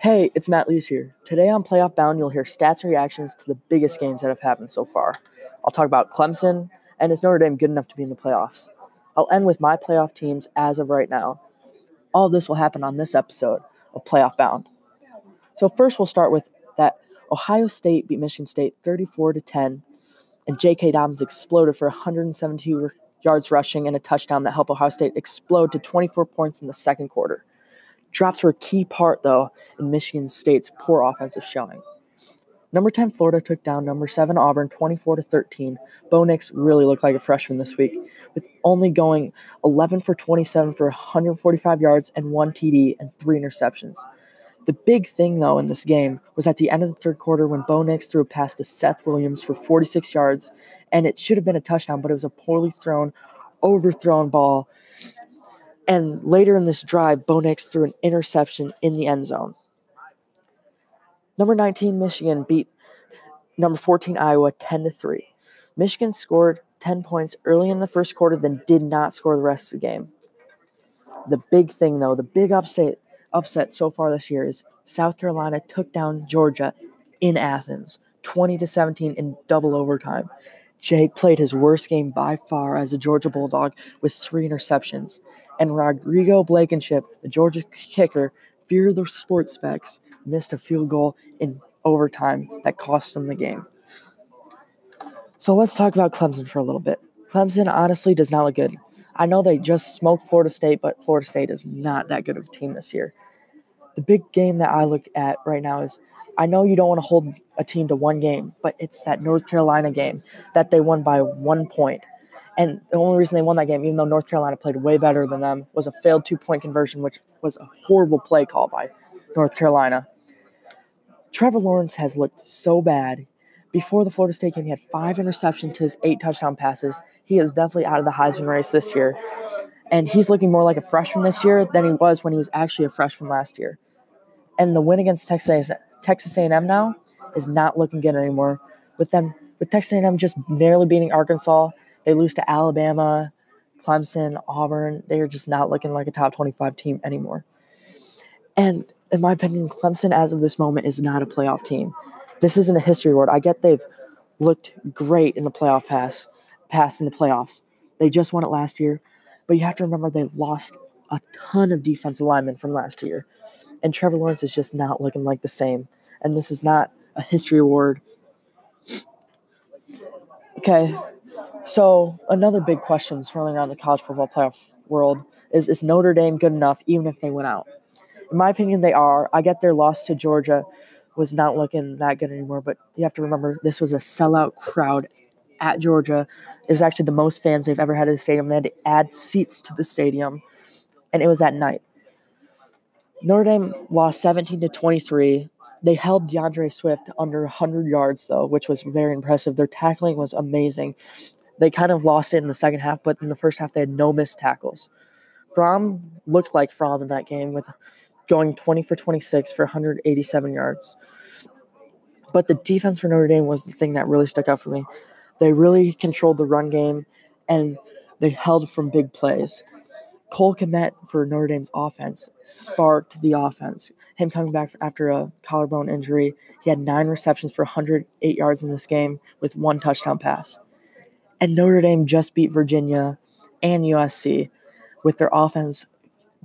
Hey, it's Matt Lees here. Today on Playoff Bound, you'll hear stats and reactions to the biggest games that have happened so far. I'll talk about Clemson and is Notre Dame good enough to be in the playoffs? I'll end with my playoff teams as of right now. All this will happen on this episode of Playoff Bound. So first, we'll start with that Ohio State beat Michigan State 34 to 10, and J.K. Dobbins exploded for 172 yards rushing and a touchdown that helped Ohio State explode to 24 points in the second quarter. Drops were a key part, though, in Michigan State's poor offensive showing. Number 10 Florida took down number 7 Auburn 24 to 13. Bo Nix really looked like a freshman this week, with only going 11 for 27 for 145 yards and 1 TD and 3 interceptions. The big thing, though, in this game was at the end of the third quarter when Bo Nix threw a pass to Seth Williams for 46 yards, and it should have been a touchdown, but it was a poorly thrown, overthrown ball and later in this drive, Bo Nix threw an interception in the end zone. Number 19, Michigan beat number 14, Iowa 10 to 3. Michigan scored 10 points early in the first quarter, then did not score the rest of the game. The big thing, though, the big upset, upset so far this year is South Carolina took down Georgia in Athens, 20 to 17 in double overtime. Jake played his worst game by far as a Georgia Bulldog with three interceptions. And Rodrigo Blankenship, the Georgia kicker, fear the sports specs, missed a field goal in overtime that cost them the game. So let's talk about Clemson for a little bit. Clemson honestly does not look good. I know they just smoked Florida State, but Florida State is not that good of a team this year. The big game that I look at right now is I know you don't want to hold a team to one game, but it's that North Carolina game that they won by one point. And the only reason they won that game, even though North Carolina played way better than them, was a failed two point conversion, which was a horrible play call by North Carolina. Trevor Lawrence has looked so bad. Before the Florida State game, he had five interceptions to his eight touchdown passes. He is definitely out of the Heisman race this year. And he's looking more like a freshman this year than he was when he was actually a freshman last year. And the win against Texas Texas A&M now is not looking good anymore. With them, with Texas A&M just narrowly beating Arkansas, they lose to Alabama, Clemson, Auburn. They are just not looking like a top 25 team anymore. And in my opinion, Clemson, as of this moment, is not a playoff team. This isn't a history award. I get they've looked great in the playoff pass, pass in the playoffs. They just won it last year, but you have to remember they lost a ton of defensive linemen from last year. And Trevor Lawrence is just not looking like the same. And this is not a history award. Okay, so another big question swirling around the college football playoff world is is Notre Dame good enough even if they went out? In my opinion, they are. I get their loss to Georgia was not looking that good anymore, but you have to remember this was a sellout crowd at Georgia. It was actually the most fans they've ever had at the stadium. They had to add seats to the stadium, and it was at night. Notre Dame lost 17 to 23. They held D'Andre Swift under 100 yards, though, which was very impressive. Their tackling was amazing. They kind of lost it in the second half, but in the first half, they had no missed tackles. Fromm looked like Fromm in that game with going 20 for 26 for 187 yards. But the defense for Notre Dame was the thing that really stuck out for me. They really controlled the run game and they held from big plays. Cole Kmet for Notre Dame's offense sparked the offense. Him coming back after a collarbone injury, he had nine receptions for 108 yards in this game with one touchdown pass. And Notre Dame just beat Virginia and USC with their offense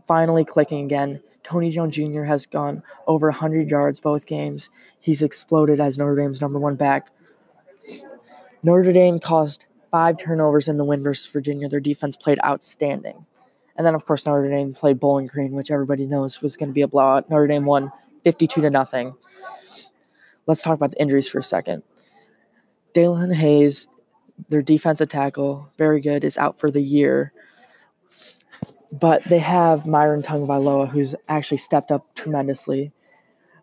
finally clicking again. Tony Jones Jr. has gone over 100 yards both games. He's exploded as Notre Dame's number one back. Notre Dame caused five turnovers in the win versus Virginia. Their defense played outstanding. And then, of course, Notre Dame played Bowling Green, which everybody knows was going to be a blowout. Notre Dame won 52 to nothing. Let's talk about the injuries for a second. Daelin Hayes, their defensive tackle, very good, is out for the year. But they have Myron Tagovailoa, who's actually stepped up tremendously.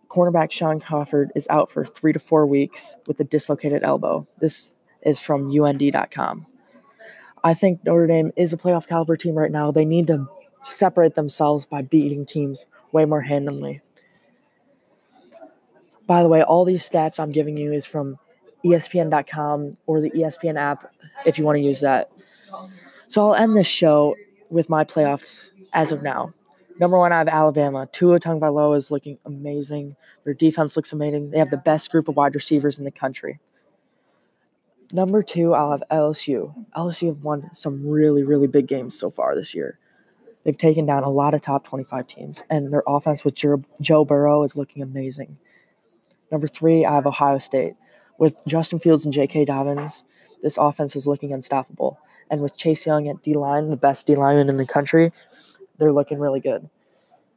Cornerback Shaun Crawford is out for three to four weeks with a dislocated elbow. This is from UND.com. I think Notre Dame is a playoff caliber team right now. They need to separate themselves by beating teams way more handily. By the way, all these stats I'm giving you is from ESPN.com or the ESPN app if you want to use that. So I'll end this show with my playoffs as of now. Number one, I have Alabama. Tua Tagovailoa is looking amazing. Their defense looks amazing. They have the best group of wide receivers in the country. Number two, I'll have LSU. LSU have won some really, really big games so far this year. They've taken down a lot of top 25 teams, and their offense with Joe Burrow is looking amazing. Number three, I have Ohio State. With Justin Fields and J.K. Dobbins, this offense is looking unstoppable. And with Chase Young at D line, the best D lineman in the country, they're looking really good.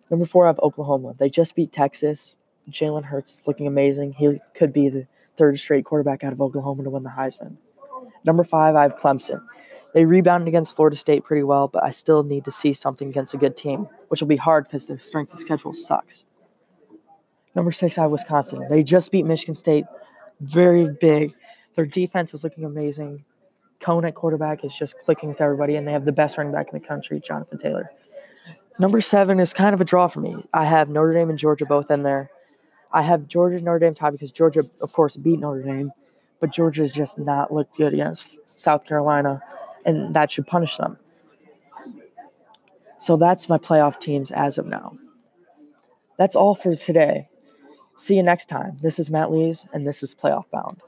Number four, I have Oklahoma. They just beat Texas. Jalen Hurts is looking amazing. He could be the third straight quarterback out of Oklahoma to win the Heisman. Number five, I have Clemson. They rebounded against Florida State pretty well, but I still need to see something against a good team, which will be hard because their strength of schedule sucks. Number six, I have Wisconsin. They just beat Michigan State, very big. Their defense is looking amazing. Coan at quarterback is just clicking with everybody, and they have the best running back in the country, Jonathan Taylor. Number seven is kind of a draw for me. I have Notre Dame and Georgia both in there. I have Georgia Notre Dame tied because Georgia, of course, beat Notre Dame, but Georgia's just not looked good against South Carolina, and that should punish them. So that's my playoff teams as of now. That's all for today. See you next time. This is Matt Lees, and this is Playoff Bound.